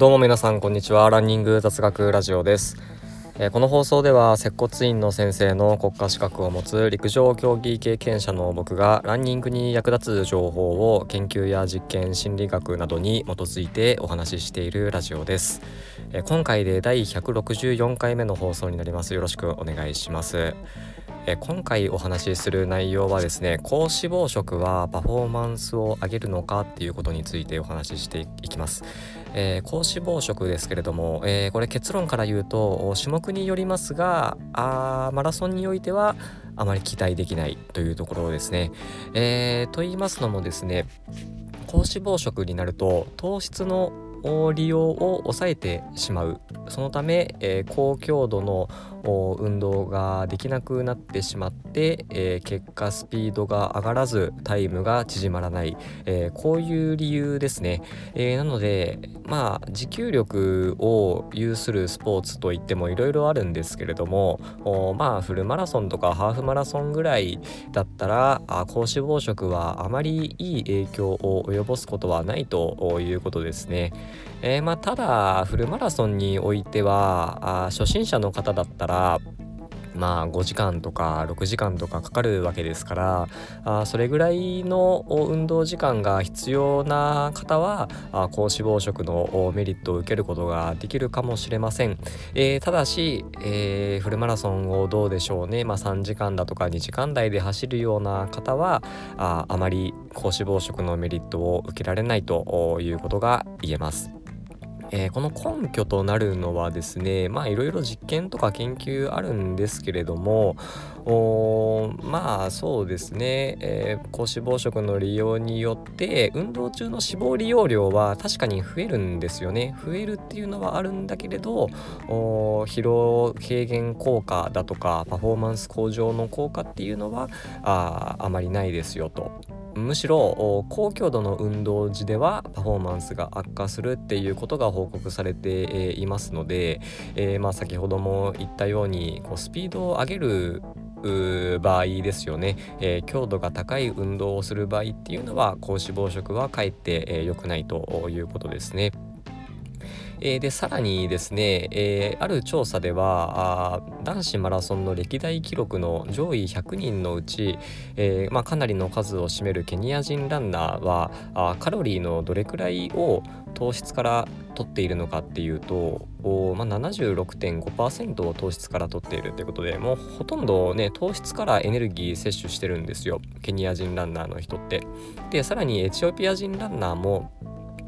どうも皆さんこんにちは。ランニング雑学ラジオです、えー、この放送では接骨院の先生の国家資格を持つ陸上競技経験者の僕がランニングに役立つ情報を研究や実験心理学などに基づいてお話ししているラジオです、えー、今回で第164回目の放送になります。よろしくお願いします。え今回お話しする内容はですね高脂肪食はパフォーマンスを上げるのかっていうことについてお話ししていきます、えー、高脂肪食ですけれども、えー、これ結論から言うと種目によりますがあマラソンにおいてはあまり期待できないというところですね、えー、と言いますのもですね高脂肪食になると糖質の利用を抑えてしまう。そのため、えー、高強度の運動ができなくなってしまって、えー、結果スピードが上がらずタイムが縮まらない、えー、こういう理由ですね、えー、なのでまあ持久力を有するスポーツといってもいろいろあるんですけれどもまあフルマラソンとかハーフマラソンぐらいだったらあ高脂肪食はあまりいい影響を及ぼすことはないということですね。えー、まあ、ただフルマラソンにおいてはあ初心者の方だったらまあ5時間とか6時間とかかかるわけですからあそれぐらいの運動時間が必要な方はあ高脂肪食のメリットを受けることができるかもしれません、えー、ただし、えー、フルマラソンをどうでしょうね、まあ、3時間だとか2時間台で走るような方はああまり高脂肪食のメリットを受けられないということが言えます。えー、この根拠となるのはですねまあいろいろ実験とか研究あるんですけれどもまあそうですね、えー、高脂肪食の利用によって運動中の脂肪利用量は確かに増えるんですよね増えるっていうのはあるんだけれど疲労軽減効果だとかパフォーマンス向上の効果っていうのはああまりないですよと。むしろ高強度の運動時ではパフォーマンスが悪化するっていうことが報告されていますので、えー、まあ先ほども言ったようにこうスピードを上げる場合ですよね、えー、強度が高い運動をする場合っていうのは高脂肪食はかえって良、えー、くないということですね。えー、でさらにですね、えー、ある調査では男子マラソンの歴代記録の上位100人のうち、えーまあ、かなりの数を占めるケニア人ランナーはあカロリーのどれくらいを糖質から取っているのかっていうと、まあ、76.5%を糖質から取っているということでもうほとんどね糖質からエネルギー摂取してるんですよケニア人ランナーの人って。でさらにエチオピア人ランナーも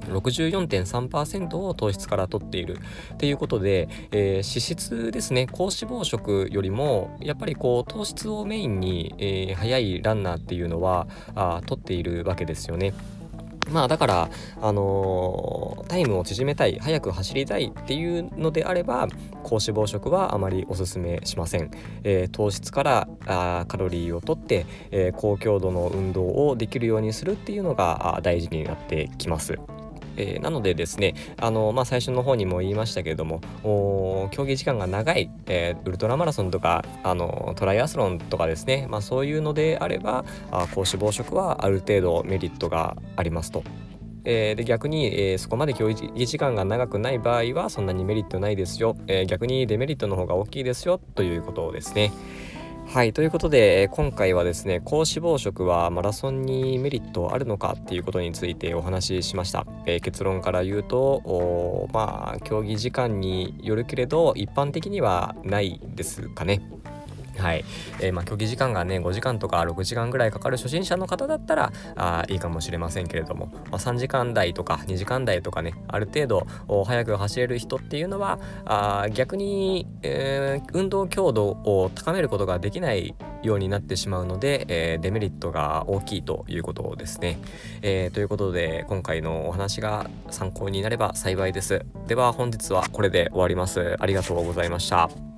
64.3%を糖質から取っている。っていうことで、えー、脂質ですね。高脂肪食よりもやっぱりこう糖質をメインに、えー、速いランナーっていうのはあ取っているわけですよね。まあだから、あのー、タイムを縮めたい早く走りたいっていうのであれば高脂肪食はあまりおすすめしません、えー、糖質からあカロリーをとって、えー、高強度の運動をできるようにするっていうのが大事になってきます。えー、なのでですねあの、まあ、最初の方にも言いましたけれども競技時間が長い、えー、ウルトラマラソンとかあのトライアスロンとかですね、まあ、そういうのであればあ高脂肪食はある程度メリットがありますと。えー、で逆に、えー、そこまで競技時間が長くない場合はそんなにメリットないですよ、えー、逆にデメリットの方が大きいですよということですね。はいということで今回はですね高脂肪食はマラソンにメリットあるのかっていうことについてお話ししました、えー、結論から言うとまあ競技時間によるけれど一般的にはないですかね。はい、えー、まあ競技時間がね5時間とか6時間ぐらいかかる初心者の方だったらあいいかもしれませんけれども、まあ、3時間台とか2時間台とかねある程度早く走れる人っていうのはあ逆に、えー、運動強度を高めることができないようになってしまうので、えー、デメリットが大きいということですね、えー、ということで今回のお話が参考になれば幸いです。では本日はこれで終わります。ありがとうございました。